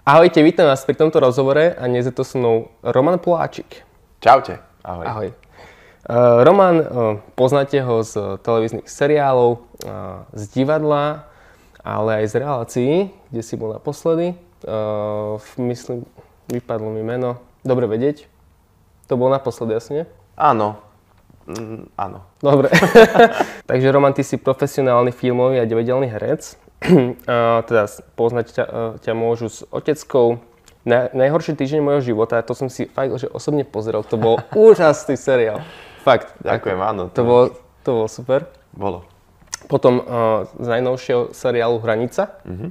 Ahojte, vítam vás pri tomto rozhovore a dnes je to so mnou Roman Poláčik. Čaute. Ahoj. Ahoj. Uh, Roman, uh, poznáte ho z televíznych seriálov, uh, z divadla, ale aj z relácií, kde si bol naposledy. Myslím, vypadlo mi meno. Dobre vedieť. To bol naposledy, jasne? Áno. Mm, áno. Dobre. Takže Roman, ty si profesionálny filmový a divadelný herec. teda poznať ťa, ťa môžu s oteckou. Na, najhorší týždeň mojho života, to som si fakt, že osobne pozrel, to bol úžasný seriál. Fakt. Ďakujem, áno. To, bolo, to bolo super. Bolo. Potom uh, z najnovšieho seriálu Hranica. Mm-hmm.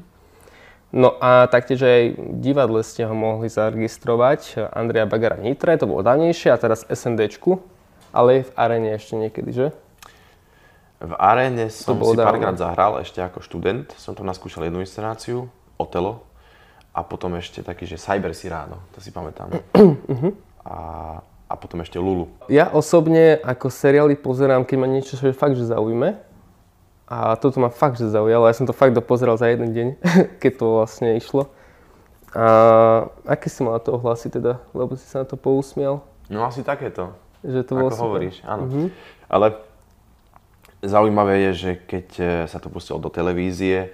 No a taktiež aj v divadle ste ho mohli zaregistrovať. Andrea Bagara Nitre, to bolo dávnejšie a teraz SNDčku, ale v aréne ešte niekedy, že? V aréne som si párkrát zahral ešte ako študent. Som tam naskúšal jednu inscenáciu, Otelo, a potom ešte taký, že Cyber si ráno, to si pamätám. a, a potom ešte Lulu. Ja osobne ako seriály pozerám, keď ma niečo že fakt, že zaujíme. A toto ma fakt, že zaujalo. Ja som to fakt dopozeral za jeden deň, keď to vlastne išlo. A aké si mal na to ohlasy teda? Lebo si sa na to pousmiel? No asi takéto. Že to bolo Ako super. hovoríš, áno. Mm-hmm. Ale Zaujímavé je, že keď e, sa to pustilo do televízie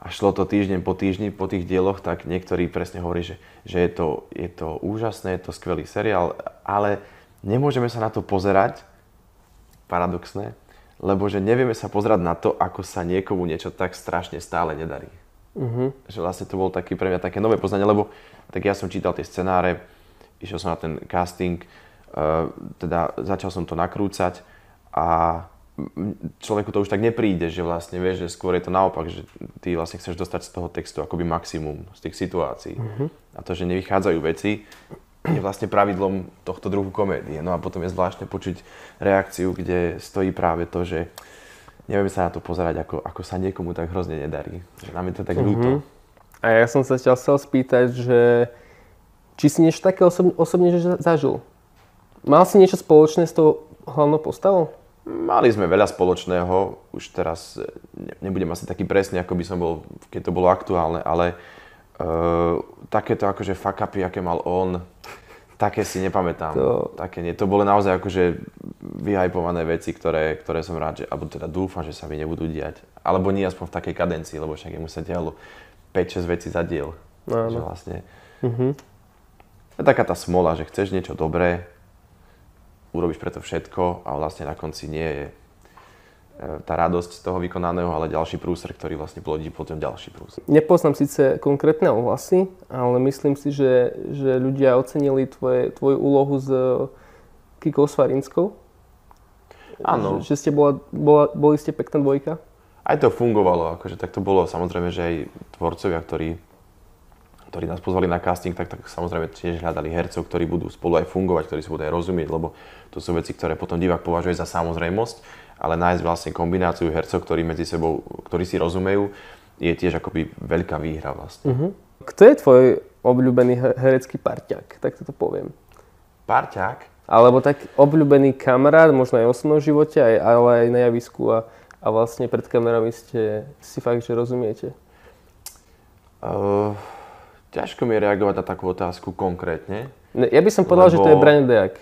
a šlo to týždeň po týždni po tých dieloch, tak niektorí presne hovorí, že, že je, to, je to úžasné, je to skvelý seriál, ale nemôžeme sa na to pozerať, paradoxné, lebo že nevieme sa pozerať na to, ako sa niekomu niečo tak strašne stále nedarí. Uh-huh. Že vlastne to bolo taký, pre mňa také nové poznanie, lebo tak ja som čítal tie scenáre, išiel som na ten casting, uh, teda začal som to nakrúcať a človeku to už tak nepríde, že vlastne vieš, že skôr je to naopak, že ty vlastne chceš dostať z toho textu akoby maximum z tých situácií. Uh-huh. A to, že nevychádzajú veci, je vlastne pravidlom tohto druhu komédie. No a potom je zvláštne počuť reakciu, kde stojí práve to, že nevieme sa na to pozerať, ako, ako sa niekomu tak hrozne nedarí. Že nám je to tak uh-huh. ľúto. A ja som sa ťa chcel spýtať, že či si niečo také osobne, osobne zažil? Mal si niečo spoločné s tou hlavnou postavou? Mali sme veľa spoločného, už teraz e, nebudem asi taký presný, ako by som bol, keď to bolo aktuálne, ale uh, takéto akože fuck upy, aké mal on, také si nepamätám. To... Také nie. To boli naozaj akože vyhypované veci, ktoré, ktoré som rád, že, alebo teda dúfam, že sa mi nebudú diať. Alebo nie aspoň v takej kadencii, lebo však mu sa dialo 5-6 vecí za diel. No, že vlastne... Uh-huh. Je taká tá smola, že chceš niečo dobré, urobíš preto všetko a vlastne na konci nie je e, tá radosť z toho vykonaného, ale ďalší prúser, ktorý vlastne plodí potom ďalší prúser. Nepoznám síce konkrétne ohlasy, ale myslím si, že, že ľudia ocenili tvoje, tvoju úlohu s Kikou Svarinskou. Áno. Že, že ste bola, bola, boli ste pekná dvojka? Aj to fungovalo, akože tak to bolo samozrejme, že aj tvorcovia, ktorí ktorí nás pozvali na casting, tak, tak samozrejme tiež hľadali hercov, ktorí budú spolu aj fungovať, ktorí si budú aj rozumieť, lebo to sú veci, ktoré potom divák považuje za samozrejmosť, ale nájsť vlastne kombináciu hercov, ktorí medzi sebou, ktorí si rozumejú, je tiež akoby veľká výhra vlastne. Uh-huh. Kto je tvoj obľúbený herecký parťák, tak to poviem? Parťák? Alebo tak obľúbený kamarát, možno aj v osobnom živote, aj, ale aj na javisku a, a vlastne pred kamerami ste si fakt, že rozumiete? Uh, Ťažko mi je reagovať na takú otázku konkrétne. Ja by som povedal, lebo... že to je Braň Dejak,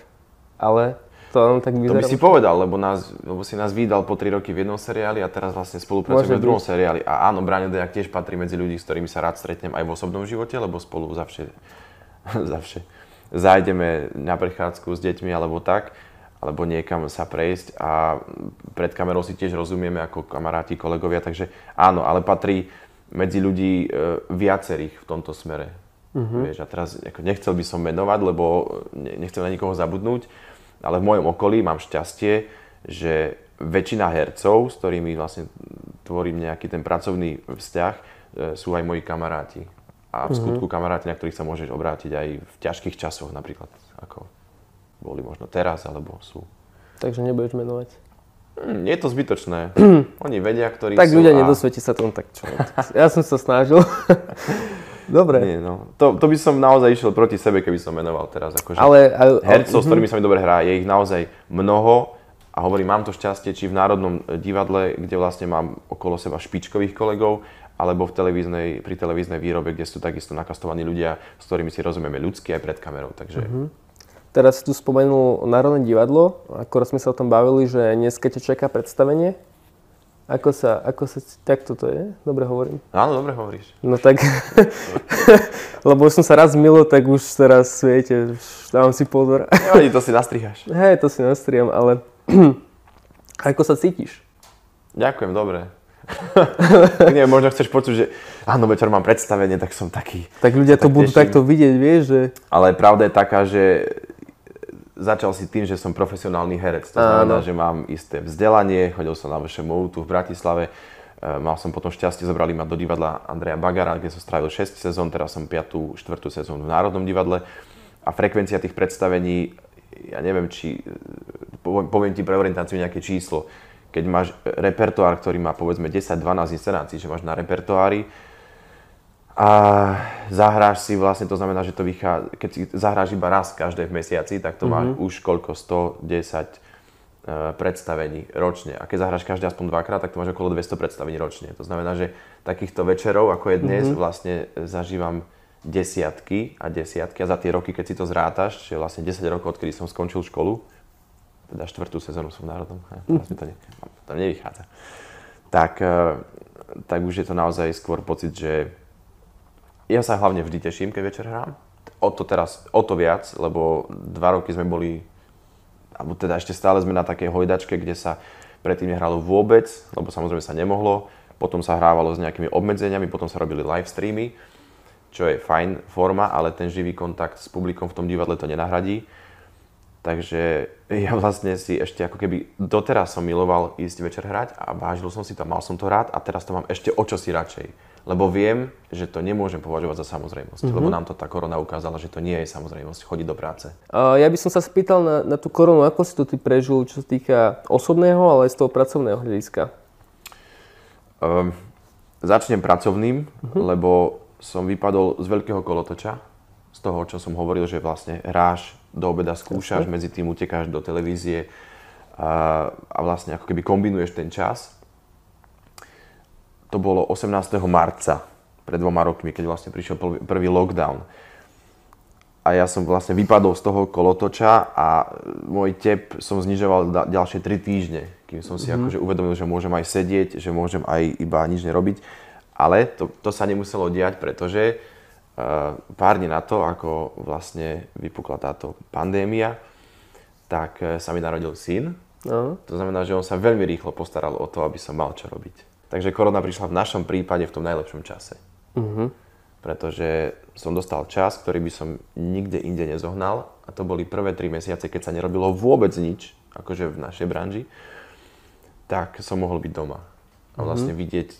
ale to len tak vyzerá. To by si povedal, lebo, nás, lebo si nás vydal po 3 roky v jednom seriáli a teraz vlastne spolupracujeme v druhom byť. seriáli. A áno, Braň Dejak tiež patrí medzi ľudí, s ktorými sa rád stretnem aj v osobnom živote, lebo spolu zavše, zavše zájdeme na prechádzku s deťmi alebo tak, alebo niekam sa prejsť a pred kamerou si tiež rozumieme ako kamaráti, kolegovia, takže áno, ale patrí medzi ľudí e, viacerých v tomto smere. Uh-huh. Vieš, a teraz ako nechcel by som menovať, lebo nechcem na nikoho zabudnúť, ale v mojom okolí mám šťastie, že väčšina hercov, s ktorými vlastne tvorím nejaký ten pracovný vzťah, e, sú aj moji kamaráti. A v mhm. skutku uh-huh. kamaráti, na ktorých sa môžeš obrátiť aj v ťažkých časoch, napríklad ako boli možno teraz, alebo sú. Takže nebudeš menovať. Hm, je to zbytočné. Oni vedia, ktorí tak sú. Tak ľudia a... nedosvieti sa tomu tak čo. Ja som sa snažil. Dobre. Nie, no. to, to by som naozaj išiel proti sebe, keby som menoval teraz. Akože ale, ale, hercov, ale, s ktorými uh-huh. sa mi dobre hrá, je ich naozaj mnoho. A hovorím, mám to šťastie, či v Národnom divadle, kde vlastne mám okolo seba špičkových kolegov, alebo v televíznej, pri televíznej výrobe, kde sú takisto nakastovaní ľudia, s ktorými si rozumieme ľudsky aj pred kamerou. Takže... Uh-huh. Teraz tu spomenul Národné divadlo, akorát sme sa o tom bavili, že dneska ťa čaká predstavenie. Ako sa, ako sa, tak toto je? Dobre hovorím? Áno, dobre hovoríš. No tak, lebo už som sa raz milo, tak už teraz, viete, dávam si pozor. Nevadí, to si nastrihaš. Hej, to si nastriham, ale ako sa cítiš? Ďakujem, dobre. Nie, možno chceš počuť, že áno, večer mám predstavenie, tak som taký... Tak ľudia to tak budú teším. takto vidieť, vieš, že... Ale pravda je taká, že začal si tým, že som profesionálny herec. To znamená, áno. že mám isté vzdelanie, chodil som na VŠMU tu v Bratislave, e, mal som potom šťastie, zobrali ma do divadla Andreja Bagara, kde som strávil 6 sezón, teraz som 5. 4. sezónu v Národnom divadle a frekvencia tých predstavení, ja neviem, či poviem ti pre orientáciu nejaké číslo, keď máš repertoár, ktorý má povedzme 10-12 inscenácií, že máš na repertoári a zahráš si vlastne, to znamená, že to vychádza, keď si zahráš iba raz každé v mesiaci, tak to mm-hmm. máš už koľko, 110 uh, e, predstavení ročne. A keď zahráš každé aspoň dvakrát, tak to máš okolo 200 predstavení ročne. To znamená, že takýchto večerov, ako je dnes, mm-hmm. vlastne zažívam desiatky a desiatky a za tie roky, keď si to zrátaš, čiže vlastne 10 rokov, odkedy som skončil školu, teda štvrtú sezónu som v Národnom, teraz mi to, ne, to nevychádza, tak, e, tak už je to naozaj skôr pocit, že ja sa hlavne vždy teším, keď večer hrám. O to teraz, o to viac, lebo dva roky sme boli, alebo teda ešte stále sme na takej hojdačke, kde sa predtým nehralo vôbec, lebo samozrejme sa nemohlo. Potom sa hrávalo s nejakými obmedzeniami, potom sa robili live streamy, čo je fajn forma, ale ten živý kontakt s publikom v tom divadle to nenahradí. Takže ja vlastne si ešte ako keby doteraz som miloval ísť večer hrať a vážil som si to, mal som to rád a teraz to mám ešte o čo si radšej. Lebo viem, že to nemôžem považovať za samozrejmosť, mm-hmm. lebo nám to tá korona ukázala, že to nie je samozrejmosť chodiť do práce. Uh, ja by som sa spýtal na, na tú koronu, ako si to ty prežil, čo sa týka osobného, ale aj z toho pracovného hľadiska? Um, začnem pracovným, mm-hmm. lebo som vypadol z veľkého kolotoča, z toho, čo som hovoril, že vlastne hráš do obeda skúšaš, medzi tým utekáš do televízie a, a vlastne ako keby kombinuješ ten čas. To bolo 18. marca, pred dvoma rokmi, keď vlastne prišiel prvý lockdown. A ja som vlastne vypadol z toho kolotoča a môj tep som znižoval ďalšie 3 týždne, kým som si mm-hmm. akože uvedomil, že môžem aj sedieť, že môžem aj iba nič nerobiť. Ale to, to sa nemuselo diať, pretože pár dní na to, ako vlastne vypukla táto pandémia, tak e, sa mi narodil syn. Uh-huh. To znamená, že on sa veľmi rýchlo postaral o to, aby som mal čo robiť. Takže korona prišla v našom prípade v tom najlepšom čase. Uh-huh. Pretože som dostal čas, ktorý by som nikde inde nezohnal. A to boli prvé tri mesiace, keď sa nerobilo vôbec nič, akože v našej branži, tak som mohol byť doma. A vlastne uh-huh. vidieť e,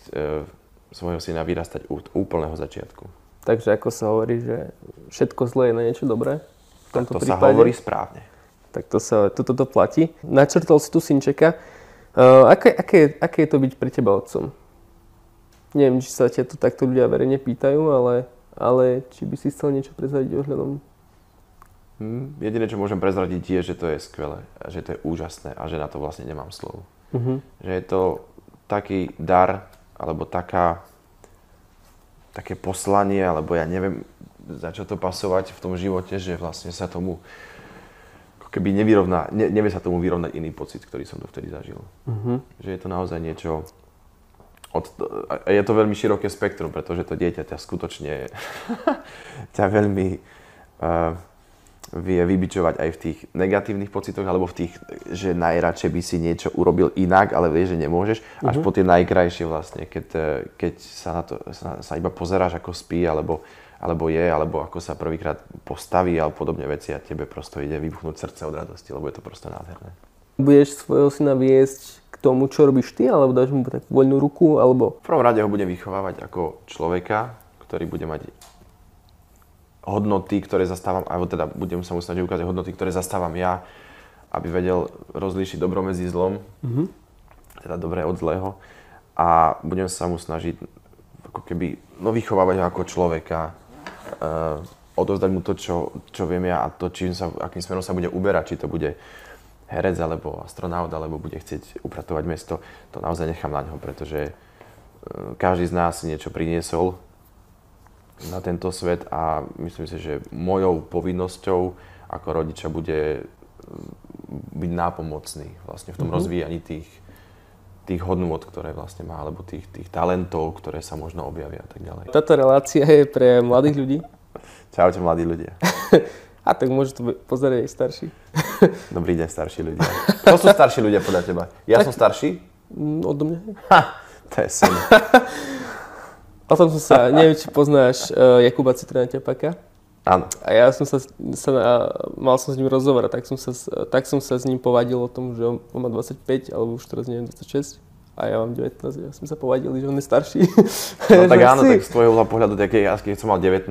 svojho syna vyrastať od úplného začiatku. Takže ako sa hovorí, že všetko zlé je na niečo dobré. V tomto to prípade. sa hovorí správne. Tak to sa, toto to platí. Načrtol si tu synčeka. Uh, aké, aké, aké je to byť pre teba otcom? Neviem, či sa ťa to takto ľudia verejne pýtajú, ale, ale či by si chcel niečo prezradiť ohľadom? Hmm, jediné, čo môžem prezradiť je, že to je skvelé, že to je úžasné a že na to vlastne nemám slov. Uh-huh. Že je to taký dar, alebo taká také poslanie, alebo ja neviem, za čo to pasovať v tom živote, že vlastne sa tomu keby nevyrovná, ne, nevie sa tomu vyrovnať iný pocit, ktorý som vtedy zažil. Uh-huh. Že je to naozaj niečo, od, a je to veľmi široké spektrum, pretože to dieťa ťa skutočne ťa veľmi uh, vie vybičovať aj v tých negatívnych pocitoch, alebo v tých, že najradšej by si niečo urobil inak, ale vieš, že nemôžeš, uh-huh. až mhm. po tie najkrajšie vlastne, keď, eh, keď sa na to sa, sa iba pozeráš, ako spí, alebo, alebo je, alebo ako sa prvýkrát postaví, alebo podobne veci a tebe prosto ide vybuchnúť srdce od radosti, lebo je to prosto nádherné. Budeš svojho syna viesť k tomu, čo robíš ty, alebo dáš mu tak voľnú ruku, alebo... V prvom rade ho budem vychovávať ako človeka, ktorý bude mať hodnoty, ktoré zastávam, alebo teda budem sa mu snažiť ukázať hodnoty, ktoré zastávam ja, aby vedel rozlíšiť dobro medzi zlom, mm-hmm. teda dobré od zlého. A budem sa mu snažiť ako keby no, vychovávať ho ako človeka, odovzdať mu to, čo, čo viem ja a to, čím sa, akým smerom sa bude uberať, či to bude herec alebo astronaut, alebo bude chcieť upratovať mesto, to naozaj nechám na ňo, pretože každý z nás si niečo priniesol na tento svet a myslím si, že mojou povinnosťou ako rodiča bude byť nápomocný vlastne v tom mm-hmm. rozvíjaní tých, tých hodnôt, ktoré vlastne má, alebo tých, tých talentov, ktoré sa možno objavia a tak ďalej. Táto relácia je pre mladých ľudí. Čaute mladí ľudia. a tak môžu to pozerať aj starší. Dobrý deň, starší ľudia. Kto sú starší ľudia podľa teba? Ja tak, som starší? Mm, odo mňa. Ha, to je sen. o tom som sa, neviem, či poznáš uh, Jakuba Citrina Tepaka. Áno. A ja som sa, sa mal som s ním rozhovor, tak som, sa, tak som sa s ním povadil o tom, že on, on má 25, alebo už teraz neviem, 26. A ja mám 19, ja som sa povadili, že on je starší. No tak áno, tak z tvojho pohľadu, tak ja keď som mal 19,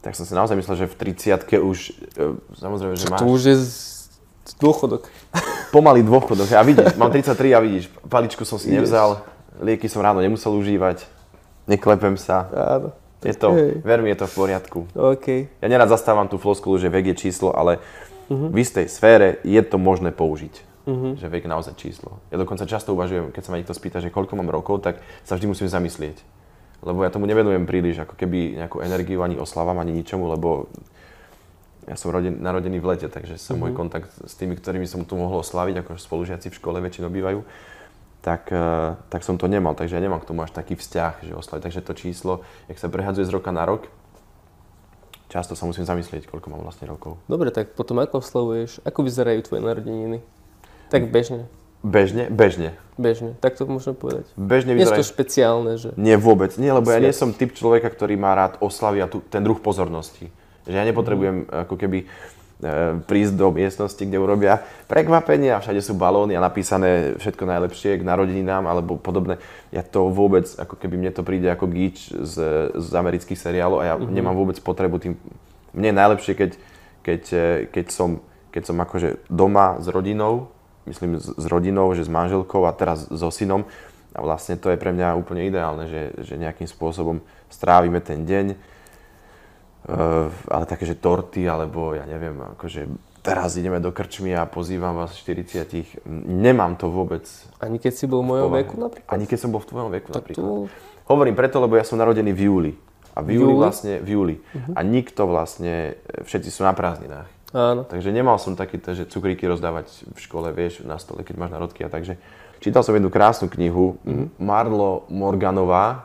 tak som si naozaj myslel, že v 30 už, e, samozrejme, že máš... To už je z... dôchodok. Pomalý dôchodok. A vidíš, mám 33 a vidíš, paličku som si nevzal, lieky som ráno nemusel užívať, neklepem sa. Áno. Je to, hey. ver mi, je to v poriadku. Okay. Ja nerad zastávam tú floskulu, že vek je číslo, ale uh-huh. v istej sfére je to možné použiť. Uh-huh. Že vek je naozaj číslo. Ja dokonca často uvažujem, keď sa ma niekto spýta, že koľko mám rokov, tak sa vždy musím zamyslieť. Lebo ja tomu nevenujem príliš, ako keby nejakú energiu ani oslavám, ani ničomu, lebo ja som rodin, narodený v lete, takže som uh-huh. môj kontakt s tými, ktorými som tu mohol oslaviť, ako spolužiaci v škole väčšinou bývajú, tak, eh, tak som to nemal. Takže ja nemám k tomu až taký vzťah, že oslaviť. Takže to číslo, jak sa prehadzuje z roka na rok, často sa musím zamyslieť, koľko mám vlastne rokov. Dobre, tak potom ako oslavuješ? Ako vyzerajú tvoje narodeniny? Tak bežne. Bežne? Bežne. Bežne, tak to môžem povedať. Bežne vyzerajú... Nie je to špeciálne, že... Nie, vôbec. Nie, lebo Sviat. ja nie som typ človeka, ktorý má rád oslavy a tu, ten druh pozornosti. Že ja nepotrebujem mm. ako keby prísť do miestnosti, kde urobia prekvapenie a všade sú balóny a napísané všetko najlepšie k narodeninám alebo podobné. Ja to vôbec, ako keby mne to príde ako gíč z, z amerických seriálov a ja mm-hmm. nemám vôbec potrebu tým. Mne je najlepšie, keď, keď, e, keď, som, keď som akože doma s rodinou, myslím s, s rodinou, že s manželkou a teraz so synom a vlastne to je pre mňa úplne ideálne, že, že nejakým spôsobom strávime ten deň ale také, že torty, alebo ja neviem, akože teraz ideme do krčmy a pozývam vás 40 Nemám to vôbec. Ani keď si bol v mojom veku napríklad? Ani keď som bol v tvojom veku tak napríklad. Tu... Hovorím preto, lebo ja som narodený v júli. A v júli, júli? vlastne, v júli. Uh-huh. A nikto vlastne, všetci sú na prázdninách. Áno. Takže nemal som taký, že cukríky rozdávať v škole, vieš, na stole, keď máš narodky a takže. Čítal som jednu krásnu knihu, uh-huh. Marlo Morganová,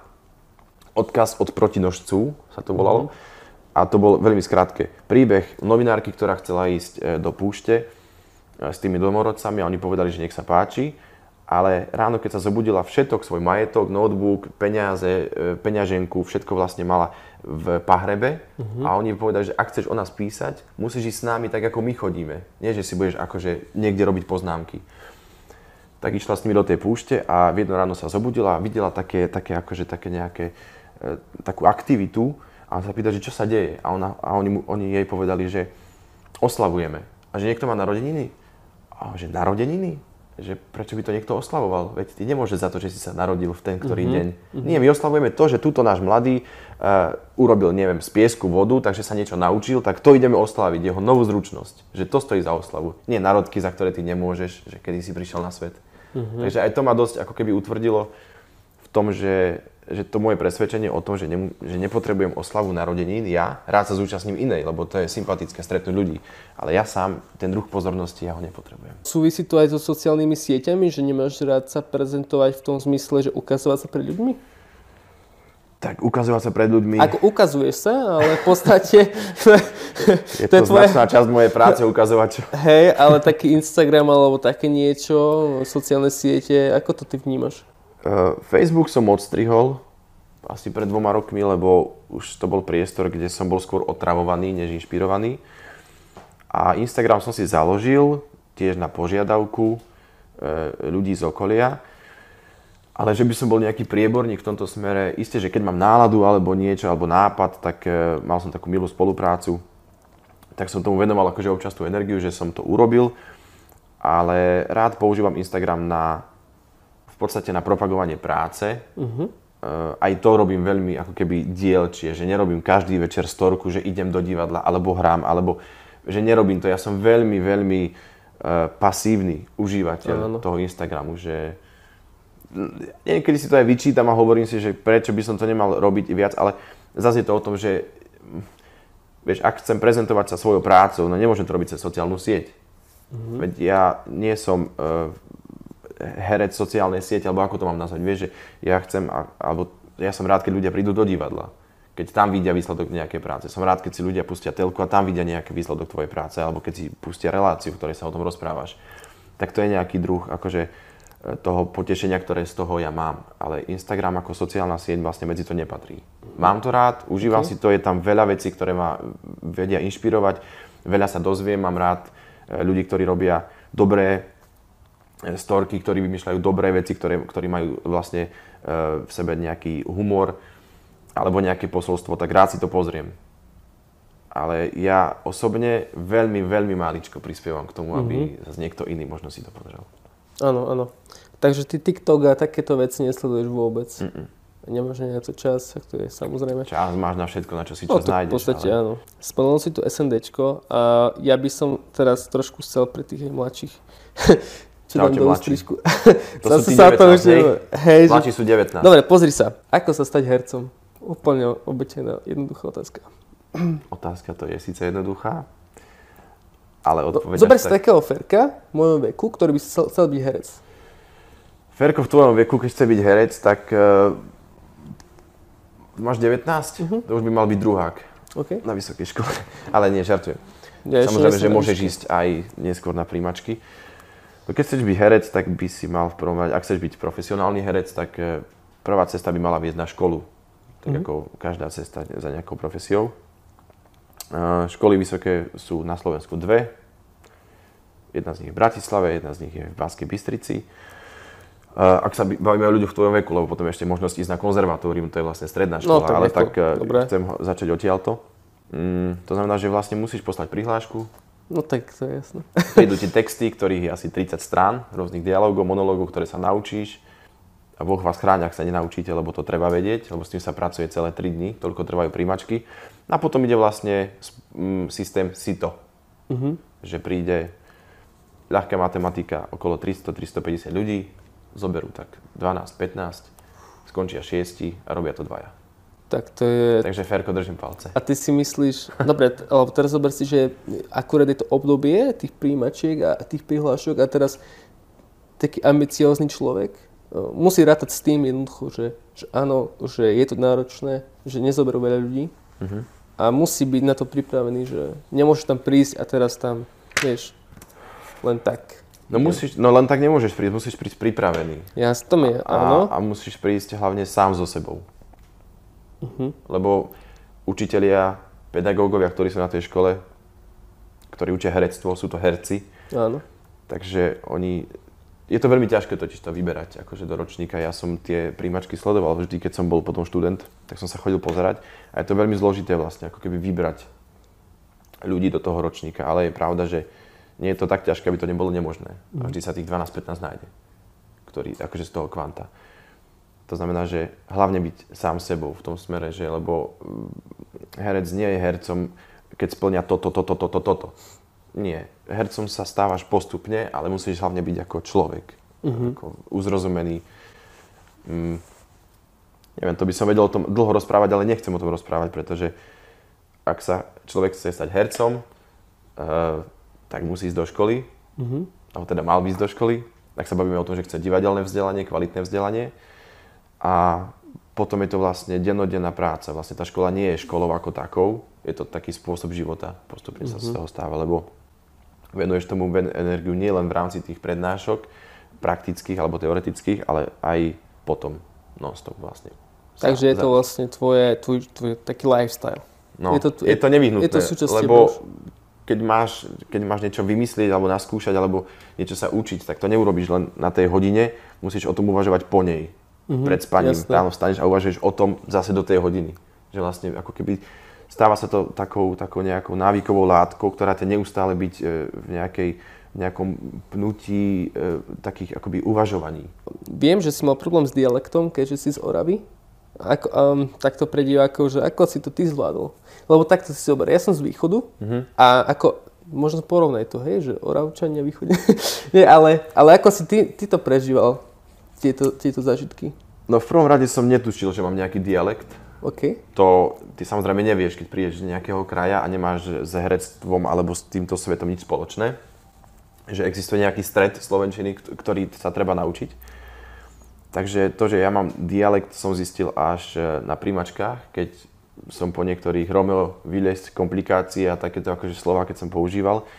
Odkaz od protinožcu sa to volalo. Uh-huh a to bol veľmi skrátke. Príbeh novinárky, ktorá chcela ísť e, do púšte e, s tými domorodcami a oni povedali, že nech sa páči, ale ráno, keď sa zobudila všetok, svoj majetok, notebook, peniaze, e, peňaženku, všetko vlastne mala v pahrebe uh-huh. a oni povedali, že ak chceš o nás písať, musíš ísť s nami tak, ako my chodíme. Nie, že si budeš akože niekde robiť poznámky. Tak išla s nimi do tej púšte a v jedno ráno sa zobudila a videla také, také, akože, také nejaké, e, takú aktivitu, a sa pýta, že čo sa deje. A, ona, a oni, mu, oni jej povedali, že oslavujeme. A že niekto má narodeniny. A že narodeniny? Že prečo by to niekto oslavoval? Veď ty nemôžeš za to, že si sa narodil v ten ktorý mm-hmm. deň. Mm-hmm. Nie, my oslavujeme to, že túto náš mladý uh, urobil, neviem, z piesku vodu, takže sa niečo naučil, tak to ideme oslaviť, jeho novú zručnosť. Že to stojí za oslavu. Nie narodky, za ktoré ty nemôžeš, že kedy si prišiel na svet. Mm-hmm. Takže aj to ma dosť ako keby utvrdilo v tom, že že to moje presvedčenie o tom, že, ne, že nepotrebujem oslavu narodenín, ja rád sa zúčastním inej, lebo to je sympatické stretnúť ľudí. Ale ja sám, ten druh pozornosti, ja ho nepotrebujem. Súvisí to aj so sociálnymi sieťami, že nemáš rád sa prezentovať v tom zmysle, že ukazovať sa pred ľuďmi? Tak ukazovať sa pred ľuďmi... Ako ukazuješ sa, ale v podstate... je to, to tvoje... značná časť mojej práce ukazovať. Hej, ale taký Instagram alebo také niečo, sociálne siete, ako to ty vnímaš? Uh, Facebook som odstrihol asi pred dvoma rokmi, lebo už to bol priestor, kde som bol skôr otravovaný, než inšpirovaný. A Instagram som si založil tiež na požiadavku e, ľudí z okolia. Ale že by som bol nejaký prieborník v tomto smere, isté, že keď mám náladu alebo niečo, alebo nápad, tak e, mal som takú milú spoluprácu, tak som tomu venoval akože občas tú energiu, že som to urobil. Ale rád používam Instagram na podstate na propagovanie práce. Uh-huh. Aj to robím veľmi ako keby dielčie, že nerobím každý večer storku, že idem do divadla alebo hrám, alebo že nerobím to. Ja som veľmi, veľmi uh, pasívny užívateľ Áno. toho Instagramu, že niekedy si to aj vyčítam a hovorím si, že prečo by som to nemal robiť viac, ale zase je to o tom, že vieš, ak chcem prezentovať sa svojou prácou, no nemôžem to robiť cez sociálnu sieť. Mm-hmm. Veď ja nie som uh, herec sociálnej siete, alebo ako to mám nazvať, vieš, že ja chcem, alebo ja som rád, keď ľudia prídu do divadla keď tam vidia výsledok nejakej práce. Som rád, keď si ľudia pustia telku a tam vidia nejaký výsledok tvojej práce, alebo keď si pustia reláciu, v ktorej sa o tom rozprávaš. Tak to je nejaký druh akože, e, toho potešenia, ktoré z toho ja mám. Ale Instagram ako sociálna sieť vlastne medzi to nepatrí. Mám to rád, užívam okay. si to, je tam veľa vecí, ktoré ma vedia inšpirovať, veľa sa dozviem, mám rád e, ľudí, ktorí robia dobré storky, ktorí vymýšľajú dobré veci, ktoré, ktorí majú vlastne v sebe nejaký humor, alebo nejaké posolstvo, tak rád si to pozriem. Ale ja osobne veľmi, veľmi maličko prispievam k tomu, aby mm-hmm. niekto iný možno si to pozrel. Áno, áno. Takže ty TikTok a takéto veci nesleduješ vôbec? Mm-mm. Nemáš na to čas, to je samozrejme. Čas máš na všetko, na čo si no, čas no, nájdeš. v podstate ale... áno. Spomenul si tu SNDčko a ja by som teraz trošku chcel pre tých mladších čo dám do ústrižku. To Zase sú sa 19, to už hej? hej, Mladší sú 19. Dobre, pozri sa. Ako sa stať hercom? Úplne obyčajná, jednoduchá otázka. Otázka to je síce jednoduchá, ale odpoveď... Zober si tak... takého Ferka v mojom veku, ktorý by si chcel, chcel byť herec. Ferko v tvojom veku, keď chce byť herec, tak uh, máš 19, uh-huh. to už by mal byť druhák okay. na vysokej škole. ale nie, žartujem. Ja Samozrejme, že môžeš ísť aj neskôr na príjmačky. No keď chceš byť herec, tak by si mal v prvom rade, ak chceš byť profesionálny herec, tak eh, prvá cesta by mala viesť na školu tak mm-hmm. ako každá cesta za nejakou profesiou. Školy vysoké sú na Slovensku dve. Jedna z nich je v Bratislave, jedna z nich je v Banskej Bystrici. Ak sa bavíme o ľuďoch v tvojom veku, lebo potom ešte možnosť ísť na konzervatórium, to je vlastne stredná škola, no, ale tak Dobre. chcem začať odtiaľto. Mm, to znamená, že vlastne musíš poslať prihlášku. No tak to je jasné. Prídu ti texty, ktorých je asi 30 strán, rôznych dialogov, monológov, ktoré sa naučíš a Boh vás chráň, ak sa nenaučíte, lebo to treba vedieť, lebo s tým sa pracuje celé 3 dní, toľko trvajú príjmačky. A potom ide vlastne systém SITO, uh-huh. že príde ľahká matematika, okolo 300-350 ľudí, zoberú tak 12-15, skončia 6 a robia to dvaja. Tak to je... Takže Ferko, držím palce. A ty si myslíš, dobre, alebo teraz zober si, že akurát je to obdobie tých príjimačiek a tých prihlášok a teraz taký ambiciózny človek musí rátať s tým jednoducho, že, že áno, že je to náročné, že nezoberú veľa ľudí uh-huh. a musí byť na to pripravený, že nemôže tam prísť a teraz tam, vieš, len tak. No, musíš, no len tak nemôžeš prísť, musíš prísť pripravený. Ja to mi, áno. A, a musíš prísť hlavne sám so sebou. Uh-huh. Lebo učitelia, pedagógovia, ktorí sú na tej škole, ktorí učia herectvo, sú to herci. Áno. Takže oni je to veľmi ťažké totiž to vyberať akože do ročníka. Ja som tie príjmačky sledoval vždy, keď som bol potom študent, tak som sa chodil pozerať a je to veľmi zložité vlastne ako keby vybrať ľudí do toho ročníka, ale je pravda, že nie je to tak ťažké, aby to nebolo nemožné. A vždy sa tých 12-15 nájde, ktorý, akože z toho kvanta. To znamená, že hlavne byť sám sebou v tom smere, že lebo mm, herec nie je hercom, keď splňa toto, toto, toto, toto. Nie. Hercom sa stávaš postupne, ale musíš hlavne byť ako človek. Uh-huh. Ako uzrozumený. Mm, neviem, to by som vedel o tom dlho rozprávať, ale nechcem o tom rozprávať, pretože ak sa človek chce stať hercom, uh, tak musí ísť do školy, uh-huh. alebo teda mal ísť do školy, tak sa bavíme o tom, že chce divadelné vzdelanie, kvalitné vzdelanie. A potom je to vlastne dennodenná práca. Vlastne tá škola nie je školou ako takou, je to taký spôsob života, postupne sa z mhm. toho stáva, lebo venuješ tomu energiu nie len v rámci tých prednášok, praktických alebo teoretických, ale aj potom non-stop vlastne. Takže je to vlastne tvoje, tvoj, tvoj taký lifestyle. No, je to, je, je to nevyhnutné, je to lebo keď máš, keď máš niečo vymyslieť alebo naskúšať alebo niečo sa učiť, tak to neurobiš len na tej hodine, musíš o tom uvažovať po nej. Mm-hmm, pred spaním, ráno vstaneš a uvažuješ o tom zase do tej hodiny. Že vlastne ako keby stáva sa to takou, takou nejakou návykovou látkou, ktorá ťa neustále byť e, v nejakej nejakom pnutí e, takých akoby uvažovaní. Viem, že si mal problém s dialektom, keďže si z Oravy. Ako, um, takto pre divákov, že ako si to ty zvládol? Lebo takto si zober, ja som z východu uh-huh. a ako, možno porovnaj to, hej, že Oravčania východne. Nie, ale, ale ako si ty, ty to prežíval tieto, tieto zážitky? No v prvom rade som netušil, že mám nejaký dialekt. OK. To ty samozrejme nevieš, keď prídeš z nejakého kraja a nemáš s herectvom alebo s týmto svetom nič spoločné. Že existuje nejaký stred slovenčiny, ktorý sa treba naučiť. Takže to, že ja mám dialekt, som zistil až e, na príjmačkách, keď som po niektorých Romeo vylesť komplikácie a takéto akože slova, keď som používal,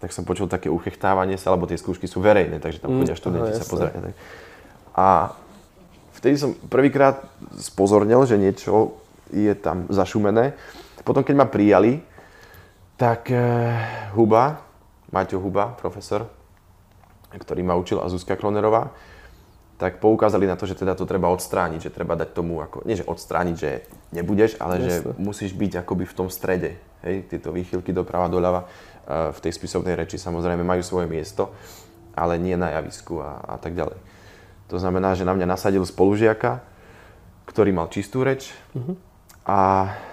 tak som počul také uchechtávanie sa, lebo tie skúšky sú verejné, takže tam chodia mm, študenti sa pozerať. A vtedy som prvýkrát spozornil, že niečo je tam zašumené. Potom, keď ma prijali, tak e, Huba, Maťo Huba, profesor, ktorý ma učil, a Zuzka Kronerová, tak poukázali na to, že teda to treba odstrániť, že treba dať tomu ako, nie že odstrániť, že nebudeš, ale Jasne. že musíš byť akoby v tom strede. Hej, tieto výchylky doprava, doľava v tej spisovnej reči samozrejme majú svoje miesto, ale nie na javisku a, a tak ďalej. To znamená, že na mňa nasadil spolužiaka, ktorý mal čistú reč uh-huh. a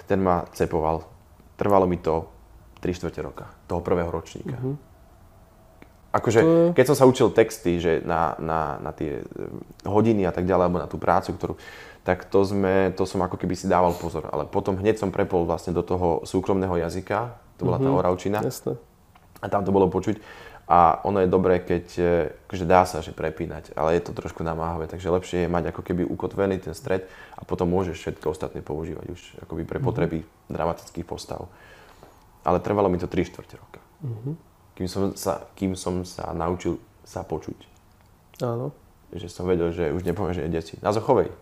ten ma cepoval. Trvalo mi to 3 čtvrte roka, toho prvého ročníka. Uh-huh. Akože, keď som sa učil texty, že na, na, na tie e, hodiny a tak ďalej, alebo na tú prácu, ktorú, tak to, sme, to som ako keby si dával pozor. Ale potom hneď som prepol vlastne do toho súkromného jazyka, to bola tá mhm. oravčina. Jasne. A tam to bolo počuť. A ono je dobré, keď, e, akože dá sa, že prepínať, ale je to trošku namáhavé, takže lepšie je mať ako keby ukotvený ten stred a potom môžeš všetko ostatné používať už akoby pre mhm. potreby mm-hmm. dramatických postav. Ale trvalo mi to 3 čtvrte roka. Mm-hmm kým som sa, kým som sa naučil sa počuť. Áno. Že som vedel, že už nepoviem, že je deti. Na Zochovej.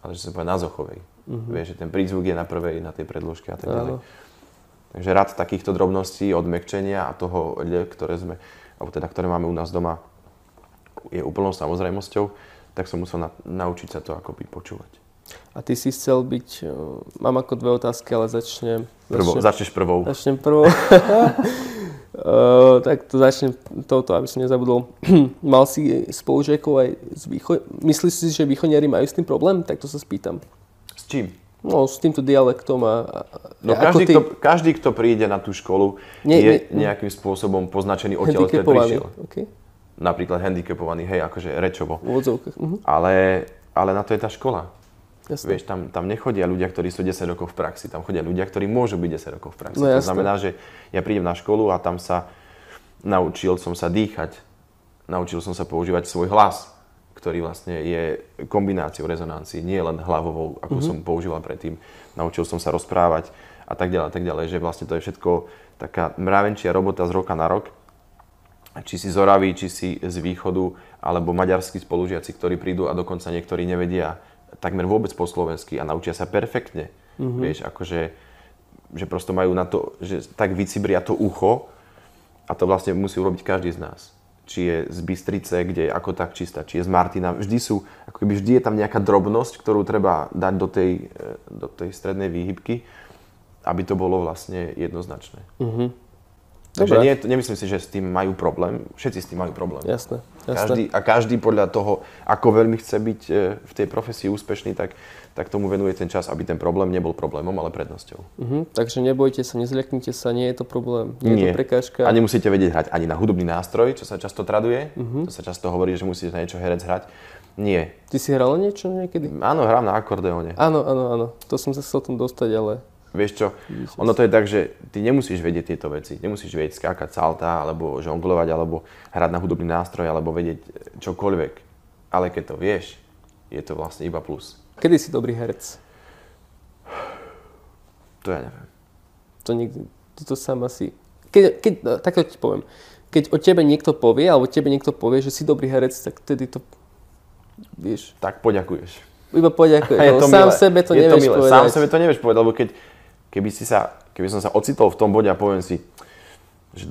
Ale že som povedal na Zochovej. Uh-huh. Vieš, že ten prízvuk je na prvej, na tej predložke a tak ďalej. Takže rád takýchto drobností, odmekčenia a toho, ktoré sme, alebo teda, ktoré máme u nás doma, je úplnou samozrejmosťou, tak som musel na, naučiť sa to akoby počúvať. A ty si chcel byť, mám ako dve otázky, ale začnem... Prvo, začnem začneš prvou. Začnem prvou. Uh, tak to začnem touto, aby som nezabudol. Mal si spolužiakov aj z východ... Myslíš si, že východniari majú s tým problém? Tak to sa spýtam. S čím? No, s týmto dialektom a... No, každý, ty... kto, každý, kto príde na tú školu, nie, je nie, nejakým spôsobom poznačený odtiaľ, odkiaľ prišiel. Okay. Napríklad handicapovaný, hej, akože rečovo. V uh-huh. ale, ale na to je tá škola. Jasne. Vieš, tam, tam nechodia ľudia, ktorí sú 10 rokov v praxi, tam chodia ľudia, ktorí môžu byť 10 rokov v praxi. No, to znamená, že ja prídem na školu a tam sa naučil som sa dýchať, naučil som sa používať svoj hlas, ktorý vlastne je kombináciou rezonancií, nie len hlavovou, ako mm-hmm. som používal predtým. Naučil som sa rozprávať a tak ďalej, tak ďalej, že vlastne to je všetko taká mravenčia robota z roka na rok. Či si z Oravy, či si z východu, alebo maďarskí spolužiaci, ktorí prídu a dokonca niektorí nevedia takmer vôbec po slovensky a naučia sa perfektne. Mm-hmm. Vieš, akože, že prosto majú na to, že tak vycibria to ucho a to vlastne musí urobiť každý z nás. Či je z Bystrice, kde je ako tak čistá, či je z Martina. Vždy sú, ako keby vždy je tam nejaká drobnosť, ktorú treba dať do tej, e, do tej strednej výhybky, aby to bolo vlastne jednoznačné. Mm-hmm. Takže nie, nemyslím si, že s tým majú problém. Všetci s tým majú problém. Jasné, jasné. Každý, a každý podľa toho, ako veľmi chce byť e, v tej profesii úspešný, tak, tak tomu venuje ten čas, aby ten problém nebol problémom, ale prednosťou. Uh-huh. Takže nebojte sa, nezľaknite sa, nie je to problém, nie, nie. je to prekážka. A nemusíte vedieť hrať ani na hudobný nástroj, čo sa často traduje. Uh-huh. To sa často hovorí, že musíte na niečo herec hrať. Nie. Ty si hral niečo niekedy? Áno, hrám na akordeóne. Áno, áno, áno. To som sa chcel tom dostať, ale Vieš čo, ono to je tak, že ty nemusíš vedieť tieto veci. Nemusíš vedieť skákať salta, alebo žonglovať, alebo hrať na hudobný nástroj, alebo vedieť čokoľvek. Ale keď to vieš, je to vlastne iba plus. Kedy si dobrý herec? To ja neviem. To nikdy, to sám asi... Keď, keď, no, takto ti poviem. Keď o tebe niekto povie, alebo tebe niekto povie, že si dobrý herec, tak vtedy to vieš. Tak poďakuješ. Iba poďakuješ. Sám milé. sebe to je nevieš to povedať. Sám sebe to nevieš povedať, lebo keď, keby, si sa, keby som sa ocitol v tom bode a poviem si, že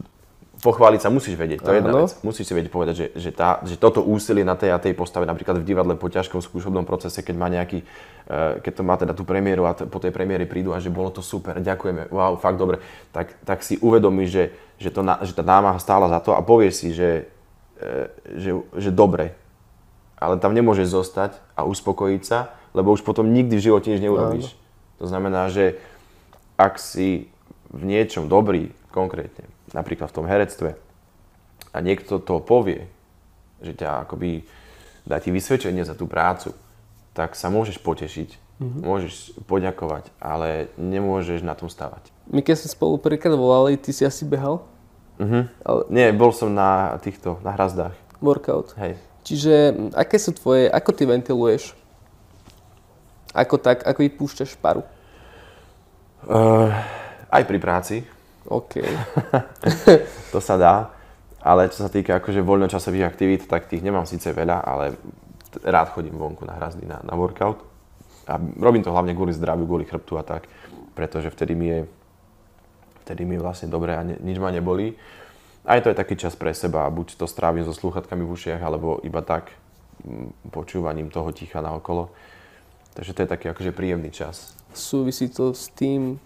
pochváliť sa musíš vedieť, to je jedna vec. Musíš si vedieť povedať, že, že, tá, že toto úsilie na tej a tej postave, napríklad v divadle po ťažkom skúšobnom procese, keď má nejaký, uh, keď to má teda tú premiéru a t- po tej premiére prídu a že bolo to super, ďakujeme, wow, fakt dobre, tak, tak si uvedomíš, že, že, to, že tá námaha stála za to a povieš si, že, uh, že, že dobre, ale tam nemôžeš zostať a uspokojiť sa, lebo už potom nikdy v živote nič neurobíš. To znamená, že ak si v niečom dobrý, konkrétne, napríklad v tom herectve, a niekto to povie, že ťa akoby dá ti vysvedčenie za tú prácu, tak sa môžeš potešiť, mm-hmm. môžeš poďakovať, ale nemôžeš na tom stávať. My keď sme spolu prvýkrát volali, ty si asi behal? Mm-hmm. Ale... Nie, bol som na týchto, na hrazdách. Workout. Hej. Čiže aké sú tvoje, ako ty ventiluješ? Ako tak, ako vypúšťaš paru? Uh, aj pri práci. OK. to sa dá. Ale čo sa týka akože voľnočasových aktivít, tak tých nemám síce veľa, ale rád chodím vonku na hrazdy, na, na workout. A robím to hlavne kvôli zdraviu, kvôli chrbtu a tak, pretože vtedy mi je, vtedy mi je vlastne dobre a ne, nič ma nebolí. Aj to je taký čas pre seba, buď to strávim so slúchatkami v ušiach, alebo iba tak počúvaním toho ticha na okolo. Takže to je taký akože príjemný čas. Súvisí to s tým,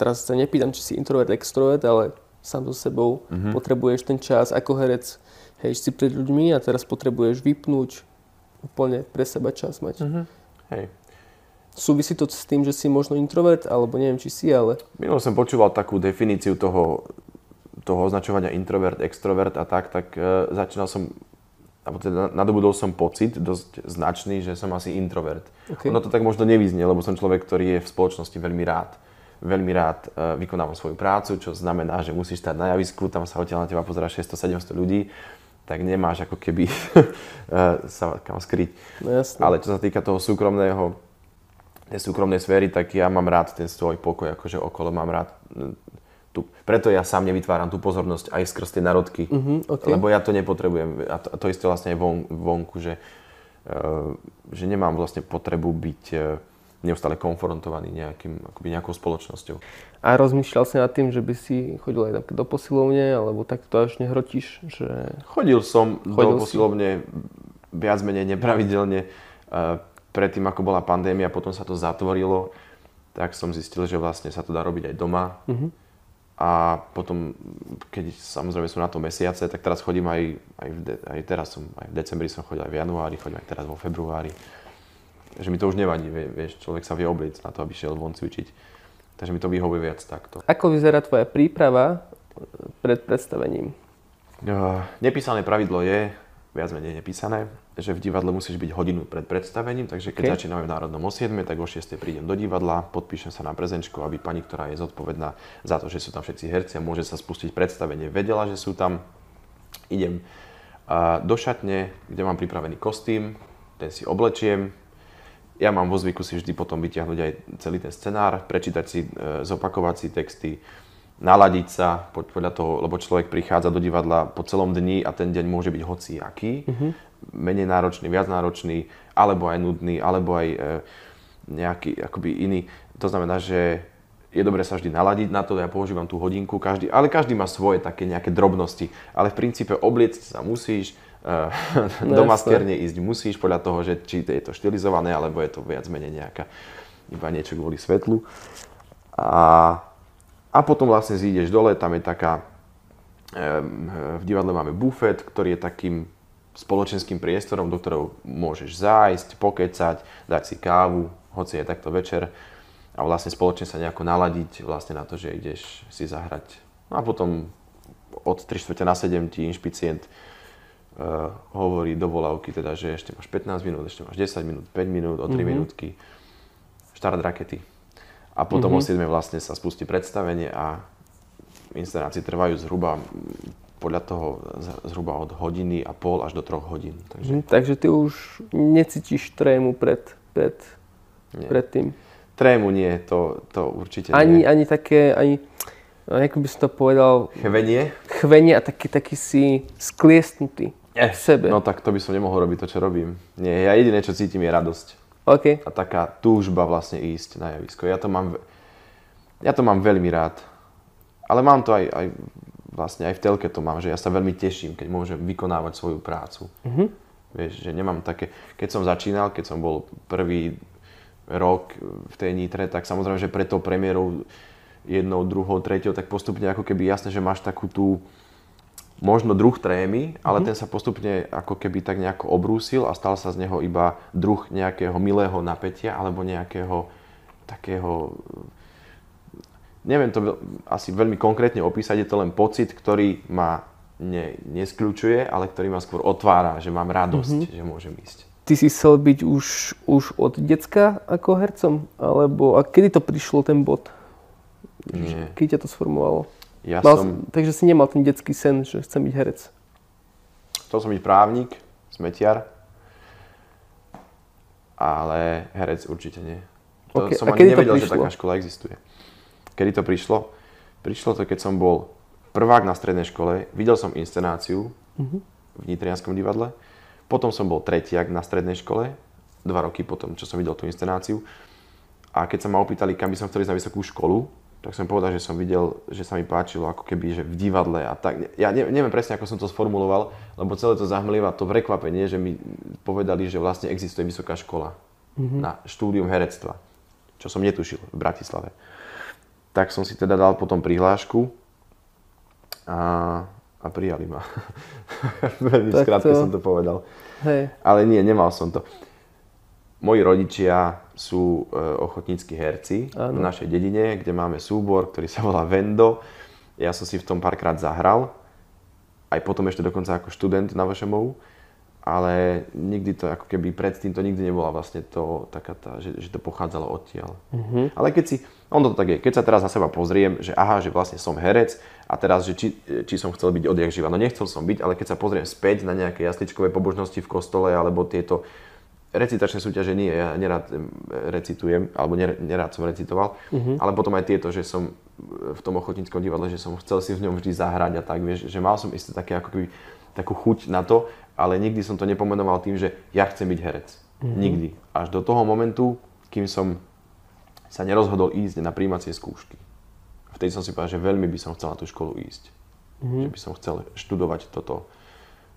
teraz sa nepýtam, či si introvert, extrovert, ale sám so sebou mm-hmm. potrebuješ ten čas ako herec, hej, si pred ľuďmi a teraz potrebuješ vypnúť úplne pre seba čas mať. Mm-hmm. Hej. Súvisí to s tým, že si možno introvert, alebo neviem, či si, ale... Minulo som počúval takú definíciu toho, toho označovania introvert, extrovert a tak, tak uh, začínal som, alebo teda nadobudol som pocit dosť značný, že som asi introvert. Okay. Ono to tak možno nevyznie, lebo som človek, ktorý je v spoločnosti veľmi rád veľmi rád uh, vykonávam svoju prácu, čo znamená, že musíš stať na javisku, tam sa odtiaľ na teba pozerá 600-700 ľudí, tak nemáš ako keby uh, sa kam skryť. No, Ale čo sa týka toho súkromného, tej súkromnej sféry, tak ja mám rád ten svoj pokoj, akože okolo mám rád tu. Preto ja sám nevytváram tú pozornosť aj skrz tie narodky, uh-huh, okay. lebo ja to nepotrebujem. A to, a to isté vlastne aj von, vonku, že, uh, že nemám vlastne potrebu byť uh, neustále konfrontovaný nejakým, akoby nejakou spoločnosťou. A rozmýšľal si nad tým, že by si chodil aj do posilovne, alebo tak to až nehrotíš? Že... Chodil som Chodil do posilovne si? viac menej nepravidelne. Predtým, ako bola pandémia, potom sa to zatvorilo, tak som zistil, že vlastne sa to dá robiť aj doma. Uh-huh. A potom, keď samozrejme sú na to mesiace, tak teraz chodím aj, aj, v de- aj teraz som, aj v decembri som chodil, aj v januári, chodím aj teraz vo februári že mi to už nevadí, vieš, človek sa vie obliecť na to, aby šiel von cvičiť. Takže mi to vyhovuje viac takto. Ako vyzerá tvoja príprava pred predstavením? Uh, nepísané pravidlo je, viac menej nepísané, že v divadle musíš byť hodinu pred predstavením, takže keď okay. začíname v Národnom o 7, tak o 6 prídem do divadla, podpíšem sa na prezenčku, aby pani, ktorá je zodpovedná za to, že sú tam všetci herci a môže sa spustiť predstavenie, vedela, že sú tam. Idem do šatne, kde mám pripravený kostým, ten si oblečiem, ja mám vo zvyku si vždy potom vyťahnuť aj celý ten scenár, prečítať si, e, zopakovať si texty, naladiť sa podľa toho, lebo človek prichádza do divadla po celom dni a ten deň môže byť hociaký, mm-hmm. Menej náročný, viac náročný, alebo aj nudný, alebo aj e, nejaký akoby iný. To znamená, že je dobré sa vždy naladiť na to, ja používam tú hodinku, každý, ale každý má svoje také nejaké drobnosti, ale v princípe obliecť sa musíš, no, do maskerne ísť musíš podľa toho, že či je to štilizované, alebo je to viac menej nejaká iba niečo kvôli svetlu. A, a potom vlastne zídeš dole, tam je taká, v divadle máme bufet, ktorý je takým spoločenským priestorom, do ktorého môžeš zájsť, pokecať, dať si kávu, hoci je takto večer a vlastne spoločne sa nejako naladiť vlastne na to, že ideš si zahrať. No a potom od 3 na 7 ti inšpicient uh, hovorí do volávky, teda, že ešte máš 15 minút, ešte máš 10 minút, 5 minút, o 3 mm-hmm. minútky, štart rakety. A potom mm-hmm. o 7 vlastne sa spustí predstavenie a inscenácie trvajú zhruba podľa toho zhruba od hodiny a pol až do troch hodín. Takže, mm, takže ty už necítiš trému pred, pred, pred tým? Trému nie, to, to určite ani, nie. Ani také, ani, ako by som to povedal... Chvenie? Chvenie a taký, taký si skliestnutý. Eh, v sebe. No tak to by som nemohol robiť to, čo robím. Nie, ja jediné, čo cítim, je radosť. OK. A taká túžba vlastne ísť na javisko. Ja to mám, ja to mám veľmi rád. Ale mám to aj, aj vlastne aj v telke to mám, že ja sa veľmi teším, keď môžem vykonávať svoju prácu. Mm-hmm. Vieš, že nemám také... Keď som začínal, keď som bol prvý rok v tej Nitre, tak samozrejme, že pred tou premiérou jednou, druhou, treťou, tak postupne ako keby jasné, že máš takú tú možno druh trémy, ale mm-hmm. ten sa postupne ako keby tak nejako obrúsil a stal sa z neho iba druh nejakého milého napätia alebo nejakého takého neviem to asi veľmi konkrétne opísať, je to len pocit, ktorý ma ne, neskľúčuje, ale ktorý ma skôr otvára, že mám radosť, mm-hmm. že môžem ísť. Ty si chcel byť už, už od decka ako hercom? Alebo a kedy to prišlo, ten bod? Nie. Kedy ťa to sformovalo? Ja Mal, som, Takže si nemal ten detský sen, že chcem byť herec. chcel som byť právnik, smetiar, ale herec určite nie. To Ok, som a ani kedy to nevedel, že prišlo? taká škola existuje. Kedy to prišlo? Prišlo to, keď som bol prvák na strednej škole, videl som inscenáciu Mhm. v Nitrianskom divadle, potom som bol tretiak na strednej škole, dva roky potom, čo som videl tú inscenáciu. A keď sa ma opýtali, kam by som chcel ísť na vysokú školu, tak som povedal, že som videl, že sa mi páčilo ako keby, že v divadle a tak. Ja ne, neviem presne, ako som to sformuloval, lebo celé to zahmlieva to prekvapenie, že mi povedali, že vlastne existuje vysoká škola na štúdium herectva, čo som netušil v Bratislave. Tak som si teda dal potom prihlášku a, a prijali ma. Veľmi skrátke to- som to povedal. Hej. Ale nie, nemal som to. Moji rodičia sú e, ochotníckí herci Áno. v našej dedine, kde máme súbor, ktorý sa volá Vendo. Ja som si v tom párkrát zahral, aj potom ešte dokonca ako študent na VŠMU, ale nikdy to, ako keby predtým to nikdy nebola vlastne to, taká tá, že, že to pochádzalo odtiaľ. Ale keď si, on to tak je, keď sa teraz na seba pozriem, že aha, že vlastne som herec a teraz, že či, či som chcel byť odjak živa. No nechcel som byť, ale keď sa pozriem späť na nejaké jasličkové pobožnosti v kostole alebo tieto recitačné súťaže nie, ja nerád em, recitujem, alebo ner- nerád som recitoval, ale potom aj tieto, že som v tom ochotníckom divadle, že som chcel si v ňom vždy zahrať a tak, vieš, že mal som isté také ako keby takú chuť na to, ale nikdy som to nepomenoval tým, že ja chcem byť herec. Nikdy. Až do toho momentu, kým som sa nerozhodol ísť na príjmacie skúšky. Vtedy som si povedal, že veľmi by som chcel na tú školu ísť. Že by som chcel študovať toto,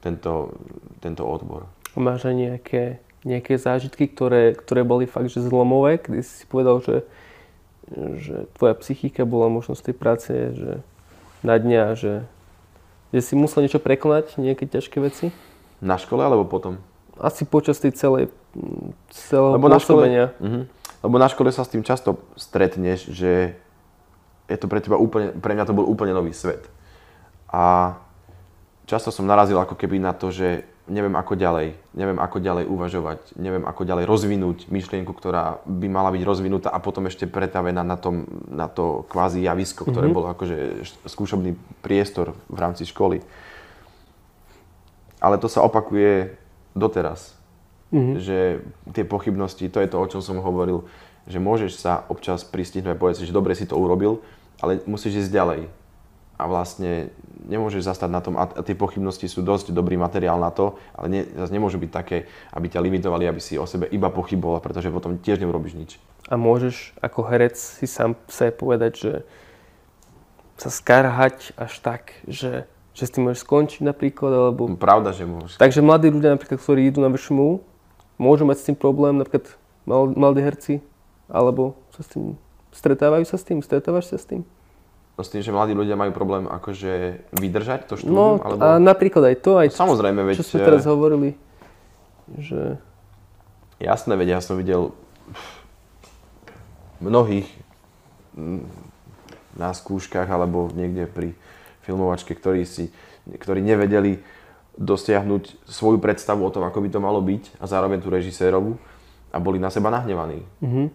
tento, tento odbor. Máš aj nejaké, nejaké zážitky, ktoré, ktoré boli fakt, že zlomové, kedy si si povedal, že, že tvoja psychika bola možno z tej práce, že na dňa, že, že si musel niečo prekonať, nejaké ťažké veci? Na škole alebo potom? Asi počas tej celej, celého Lebo na škole, pôsobenia. Mhm. Lebo na škole sa s tým často stretneš, že je to pre teba úplne, pre mňa to bol úplne nový svet. A často som narazil ako keby na to, že neviem ako ďalej, neviem ako ďalej uvažovať, neviem ako ďalej rozvinúť myšlienku, ktorá by mala byť rozvinutá a potom ešte pretavená na, tom, na to kvázi javisko, ktoré bolo akože skúšobný priestor v rámci školy. Ale to sa opakuje doteraz. Že tie pochybnosti, to je to, o čom som hovoril, že môžeš sa občas pristihnúť a povedať si, že dobre si to urobil, ale musíš ísť ďalej. A vlastne nemôžeš zastať na tom, a tie pochybnosti sú dosť dobrý materiál na to, ale nie, zase nemôžu byť také, aby ťa limitovali, aby si o sebe iba pochyboval, pretože potom tiež neurobiš nič. A môžeš ako herec si sám sa povedať, že sa skarhať až tak, že, že s tým môžeš skončiť napríklad, alebo... Pravda, že môžeš. Takže mladí ľudia napríklad, ktorí idú na VŠMU, môžu mať s tým problém, napríklad mal- mladí herci, alebo sa s tým stretávajú sa s tým, stretávaš sa s tým? No s tým, že mladí ľudia majú problém akože vydržať to No štúdium, alebo... a napríklad aj to, aj Samozrejme, veď... čo sme eh, teraz hovorili, že Jasné, veď ja som videl mnohých mm, na skúškach alebo niekde pri filmovačke, ktorí, si, ktorí nevedeli dosiahnuť svoju predstavu o tom, ako by to malo byť a zároveň tú režisérovú a boli na seba nahnevaní.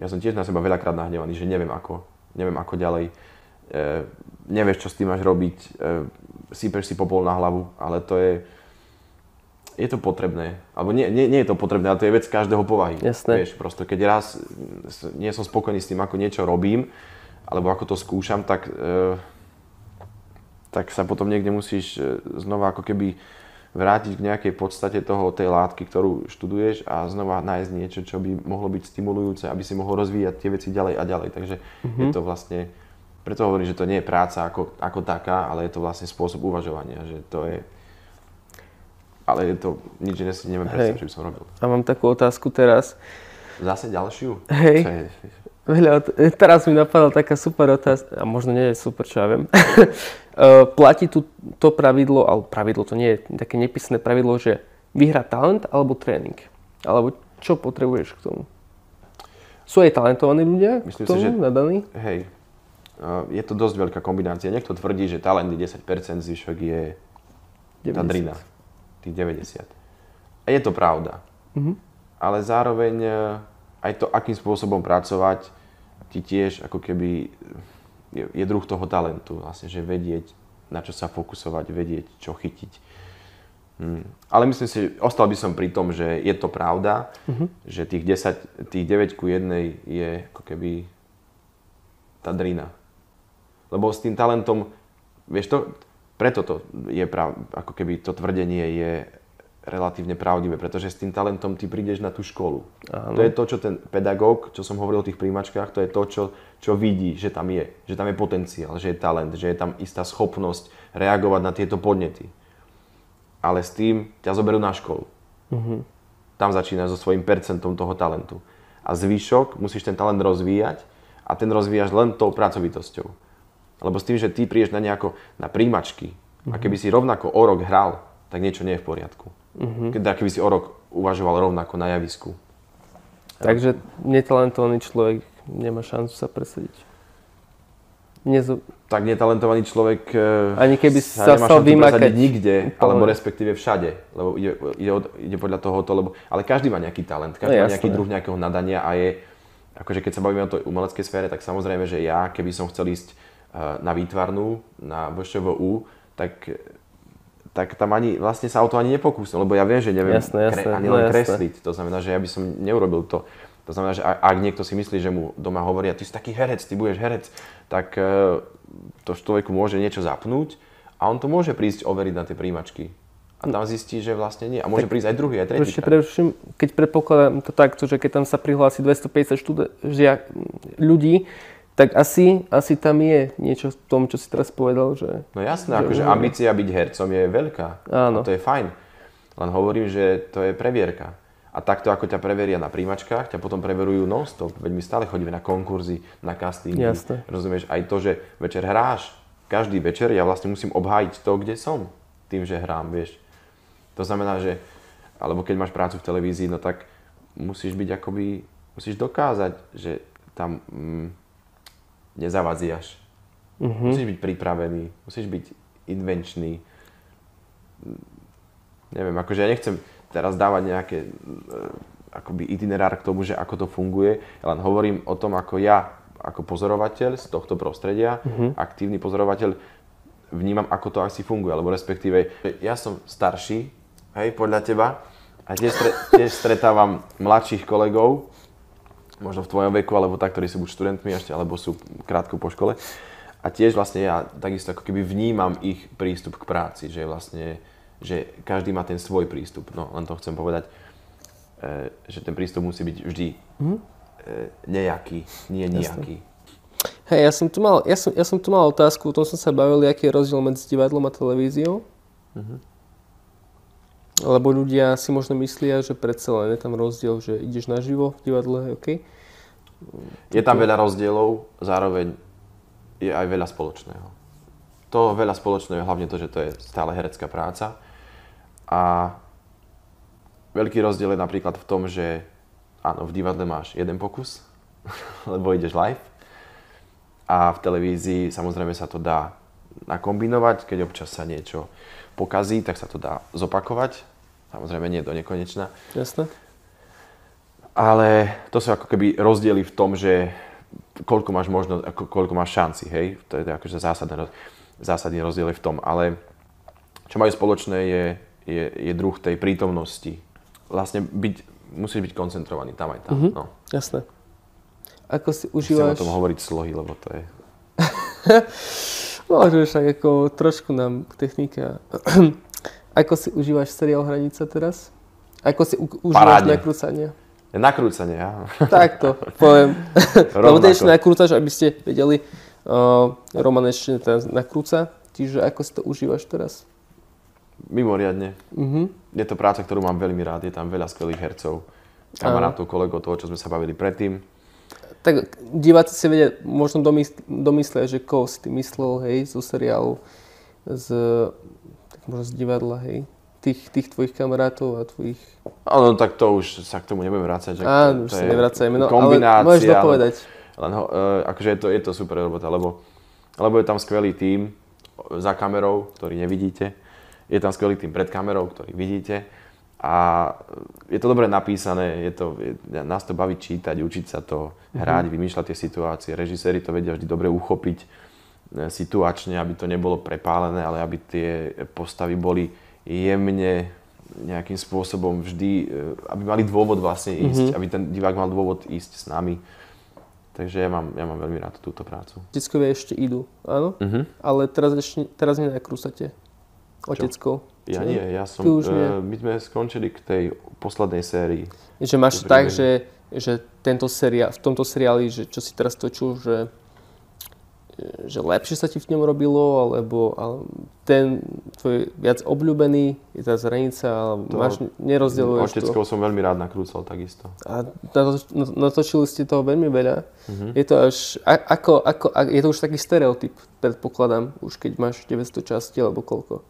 Ja som tiež na seba veľakrát nahnevaný, že neviem ako, neviem ako ďalej. E, nevieš, čo s tým máš robiť, e, sypeš si popol na hlavu, ale to je, je to potrebné. Alebo nie, nie, nie je to potrebné, ale to je vec každého povahy. Jasné. Vieš, prosto, keď raz nie som spokojný s tým, ako niečo robím, alebo ako to skúšam, tak, e, tak sa potom niekde musíš e, znova ako keby vrátiť k nejakej podstate toho, tej látky, ktorú študuješ a znova nájsť niečo, čo by mohlo byť stimulujúce, aby si mohol rozvíjať tie veci ďalej a ďalej. Takže je to vlastne, preto hovorím, že to nie je práca ako, ako taká, ale je to vlastne spôsob uvažovania, že to je, ale je to, nič iné si neviem predstaviť, čo by som robil. a mám takú otázku teraz. Zase ďalšiu? Hej. Veľa, ot- teraz mi napadla taká super otázka, a možno nie je super, čo ja viem. E, Platí tu to pravidlo, alebo pravidlo, to nie je také nepísané pravidlo, že vyhrá talent alebo tréning. Alebo čo potrebuješ k tomu? Sú aj talentovaní ľudia Myslím k si, tomu že- nadaní? hej, Uh, je to dosť veľká kombinácia. Niekto tvrdí, že talent je 10%, zvyšok je tá 90. drina, tých 90. A je to pravda. Mhm. Ale zároveň e, aj to, akým spôsobom pracovať, ti tiež ako keby je, je druh toho talentu. Vlastne, že vedieť, na čo sa fokusovať, vedieť, čo chytiť. Hmm. Ale myslím si, ostal by som pri tom, že je to pravda, Mhm. že tých 10, tých 9 ku 1 je ako keby tá drina. Lebo s tým talentom, vieš to, preto to je prav, ako keby to tvrdenie je relatívne pravdivé, pretože s tým talentom ty prídeš na tú školu. Áno. To je to, čo ten pedagóg, čo som hovoril o tých príjmačkách, to je to, čo, čo vidí, že tam je, že tam je potenciál, že je talent, že je tam istá schopnosť reagovať na tieto podnety. Ale s tým ťa zoberú na školu. Tam začínaš so svojím percentom toho talentu. A zvyšok musíš ten talent rozvíjať a ten rozvíjaš len tou pracovitosťou. Lebo s tým, že ty prídeš na nejako, na príjmačky a keby si rovnako o rok hral, tak niečo nie je v poriadku. Teda keby si o rok uvažoval rovnako na javisku. Takže netalentovaný človek nemá šancu sa presadiť. Nezo... Tak netalentovaný človek e, Ani keby sa sa nemá šancu vymakať. nikde, Úplne. alebo respektíve všade. Lebo ide, ide, od, ide podľa tohoto, lebo, ale každý má nejaký talent, každý No má nejaký druh nejakého nadania a je, akože keď sa bavíme o tej umeleckej sfére, tak samozrejme, že ja, keby som chcel ísť e, na výtvarnú, na VŠVU, tak tak tam ani, vlastne sa o to ani nepokúsim, lebo ja viem, že neviem Jasné, jasné, ani no len jasné. kresliť. To znamená, že ja by som neurobil to. To znamená, že ak niekto si myslí, že mu doma hovoria, ty si taký herec, ty budeš herec, tak e, to človeku môže niečo zapnúť a on to môže prísť overiť na tie príjimačky. A tam zistí, že vlastne nie. A môže prísť aj druhý, aj tretí. Ešte preruším, keď predpokladám to takto, že keď tam sa prihlási 250 štúde- žiak, ľudí, tak asi, asi tam je niečo v tom, čo si teraz povedal, že No jasné, Že akože umie. ambícia byť hercom je veľká. Áno. A to je fajn. Len hovorím, že to je previerka. A takto ako ťa preveria na príjmačkách, ťa potom preverujú non-stop. Veď my stále chodíme na konkurzy, na castingy. Jasné. Rozumieš? Aj to, že večer hráš. Každý večer ja vlastne musím obhájiť to, kde som. Tým, že hrám, vieš. To znamená, že, alebo keď máš prácu v televízii, no tak musíš byť akoby, musíš dokázať, že tam mm, nezavadziaš. Mhm. Musíš byť pripravený, musíš byť invenčný. Neviem, akože ja nechcem teraz dávať nejaké e, akoby itinerár k tomu, že ako to funguje. Ja len hovorím o tom, ako ja, ako pozorovateľ z tohto prostredia, aktívny pozorovateľ, vnímam, ako to asi funguje, alebo respektíve, ja som starší, hej, podľa teba, a tiež, stre, tiež stretávam mladších kolegov, možno v tvojom veku, alebo tak, ktorí sú buď študentmi ešte, alebo sú krátko po škole. A tiež vlastne ja takisto ako keby vnímam ich prístup k práci, že vlastne, že každý má ten svoj prístup. No, len to chcem povedať, e, že ten prístup musí byť vždy e, nejaký, nie nejaký. Hej, ja som tu mal, ja som, ja som tu mal otázku, o tom som sa bavil, aký je rozdiel medzi divadlom a televíziou. Lebo ľudia si možno myslia, že predsa len je tam rozdiel, že ideš naživo v divadle, OK? Je tam veľa rozdielov, zároveň je aj veľa spoločného. To veľa spoločného je hlavne to, že to je stále herecká práca. A veľký rozdiel je napríklad v tom, že áno, v divadle máš jeden pokus, lebo ideš live. A v televízii samozrejme sa to dá nakombinovať, keď občas sa niečo pokazí, tak sa to dá zopakovať. Samozrejme nie do nekonečna. Jasné? Ale to sú ako keby rozdiely v tom, že koľko máš možnosť, ako, koľko máš šanci, hej? To je akože zásadný, zásadný rozdiel je v tom. Ale čo majú spoločné je, je, je druh tej prítomnosti. Vlastne byť, musíš byť koncentrovaný tam aj tam. Mm-hmm. No. Jasné. Ako si Chcem o užívaš... tom hovoriť slohy, lebo to je... Môžeš tak ako trošku nám k technike. Ako si užívaš seriál Hranica teraz? Ako si u- užívaš Parádne. nakrúcanie? Nakrúcanie, ja. Takto, poviem. Lebo ešte nakrúcaš, aby ste vedeli, uh, Roman ešte teraz nakrúca, čiže ako si to užívaš teraz? Mimoriadne. Mhm. Je to práca, ktorú mám veľmi rád. Je tam veľa skvelých hercov, kamarátov, kolegov, toho, čo sme sa bavili predtým. Tak diváci si vedia, možno domysl- domyslia, že koho si ty myslel, hej, zo seriálu, z, možno z divadla, hej, tých, tých tvojich kamarátov a tvojich... Áno, tak to už sa k tomu nebudem vrácať. Áno, už sa nevracajme, no, ale môžeš dopovedať. Len ho, uh, akože je to, je to super robota, lebo, lebo je tam skvelý tím za kamerou, ktorý nevidíte. Je tam skvelý tým pred kamerou, ktorý vidíte. A je to dobre napísané, je to, je, nás to baví čítať, učiť sa to, hrať, mm-hmm. vymýšľať tie situácie. Režiséri to vedia vždy dobre uchopiť e, situačne, aby to nebolo prepálené, ale aby tie postavy boli jemne nejakým spôsobom vždy, e, aby mali dôvod vlastne ísť, mm-hmm. aby ten divák mal dôvod ísť s nami. Takže ja mám, ja mám veľmi rád túto prácu. Oteckovia ešte idú, áno? Uh-huh. Ale teraz, ešte, teraz nenakrúsate oteckou. Ja nie, ja som, už nie. Uh, my sme skončili k tej poslednej sérii. Že máš tak, že, že tento seriál, v tomto seriáli, že čo si teraz točil, že že lepšie sa ti v ňom robilo, alebo ale ten tvoj viac obľúbený je tá zranica, alebo to, máš, nerozdieluješ to. som veľmi rád nakrúcal takisto. A natočili ste toho veľmi veľa. Uh-huh. Je to až, ako, ako, je to už taký stereotyp, predpokladám, už keď máš 900 častí, alebo koľko.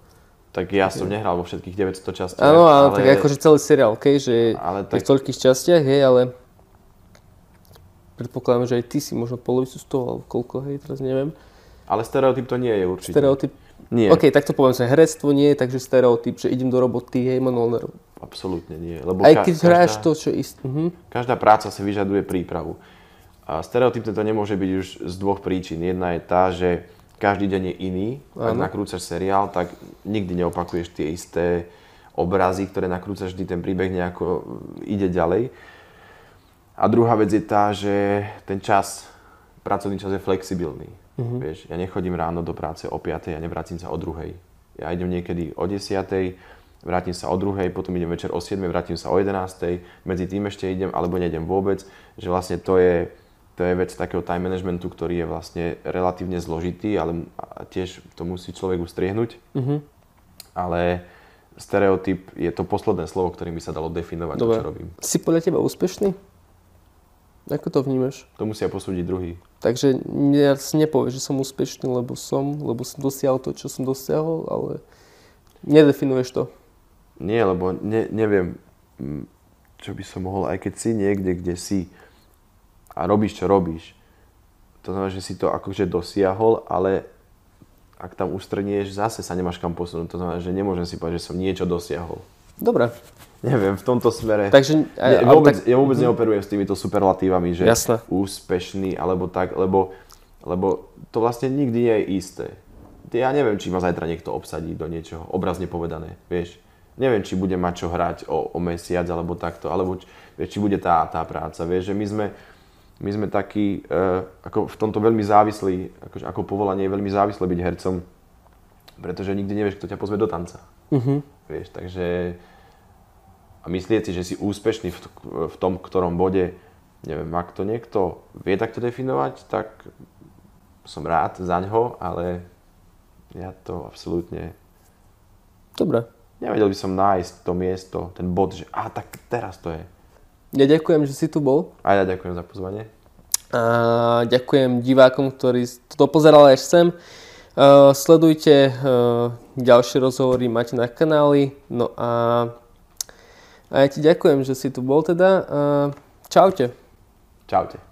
Tak ja som nehral vo všetkých 900 častiach. Áno, ale, ale tak akože celý seriál, okay, že ale tak... v toľkých častiach, hej, ale predpokladám, že aj ty si možno polovicu z toho, alebo koľko, hej, teraz neviem. Ale stereotyp to nie je určite. Stereotyp? Nie. OK, tak to poviem sa, herectvo nie je, takže stereotyp, že idem do roboty, hej, manuálne Absolútne nie. Lebo aj keď ka- hráš to, čo ist. Uh-huh. Každá práca si vyžaduje prípravu. A stereotypne to nemôže byť už z dvoch príčin. Jedna je tá, že každý deň je iný. Ak nakrúcaš seriál, tak nikdy neopakuješ tie isté obrazy, ktoré nakrúcaš, vždy ten príbeh nejako ide ďalej. A druhá vec je tá, že ten čas, pracovný čas je flexibilný. Uh-huh. Vieš, ja nechodím ráno do práce o 5, ja nevrátim sa o 2. Ja idem niekedy o 10, vrátim sa o 2, potom idem večer o 7, vrátim sa o 11, medzi tým ešte idem, alebo nejdem vôbec, že vlastne to je, to je vec takého time managementu, ktorý je vlastne relatívne zložitý, ale tiež to musí človek ustriehnúť. Uh-huh. Ale stereotyp je to posledné slovo, ktorým by sa dalo definovať Dobre. to, čo robím. Si podľa teba úspešný? Ako to vnímaš? To musia posúdiť druhý. Takže ja si nepovieš, že som úspešný, lebo som, lebo som dosiahol to, čo som dosiahol, ale nedefinuješ to. Nie, lebo ne, neviem, čo by som mohol, aj keď si niekde, kde si a robíš, čo robíš, to znamená, že si to akože dosiahol, ale ak tam ustrnieš, zase sa nemáš kam posunúť. To znamená, že nemôžem si povedať, že som niečo dosiahol. Dobre. Neviem, v tomto smere. Takže, ne, vôbec, tak... Ja vôbec neoperujem s týmito superlatívami, že Jasne. úspešný alebo tak, lebo, lebo to vlastne nikdy nie je isté. Ja neviem, či ma zajtra niekto obsadí do niečoho, obrazne povedané, vieš. Neviem, či bude mať čo hrať o, o mesiac alebo takto, alebo či, či bude tá, tá práca. Vieš, že my sme, my sme takí, uh, ako v tomto veľmi závislí, ako, ako povolanie je veľmi závislé byť hercom, pretože nikdy nevieš, kto ťa pozve do tanca. Uh-huh. Vieš, takže a myslieť si, že si úspešný v, v tom ktorom bode, neviem, ak to niekto vie takto definovať, tak som rád za ňo, ale ja to absolútne... Dobre. Nevedel by som nájsť to miesto, ten bod, že a tak teraz to je. Ja ďakujem, že si tu bol. A ja ďakujem za pozvanie. A ďakujem divákom, ktorí to pozerali až sem. Uh, sledujte uh, ďalšie rozhovory, máte na kanáli. No a a ja ti ďakujem, že si tu bol teda. Čaute. Čaute.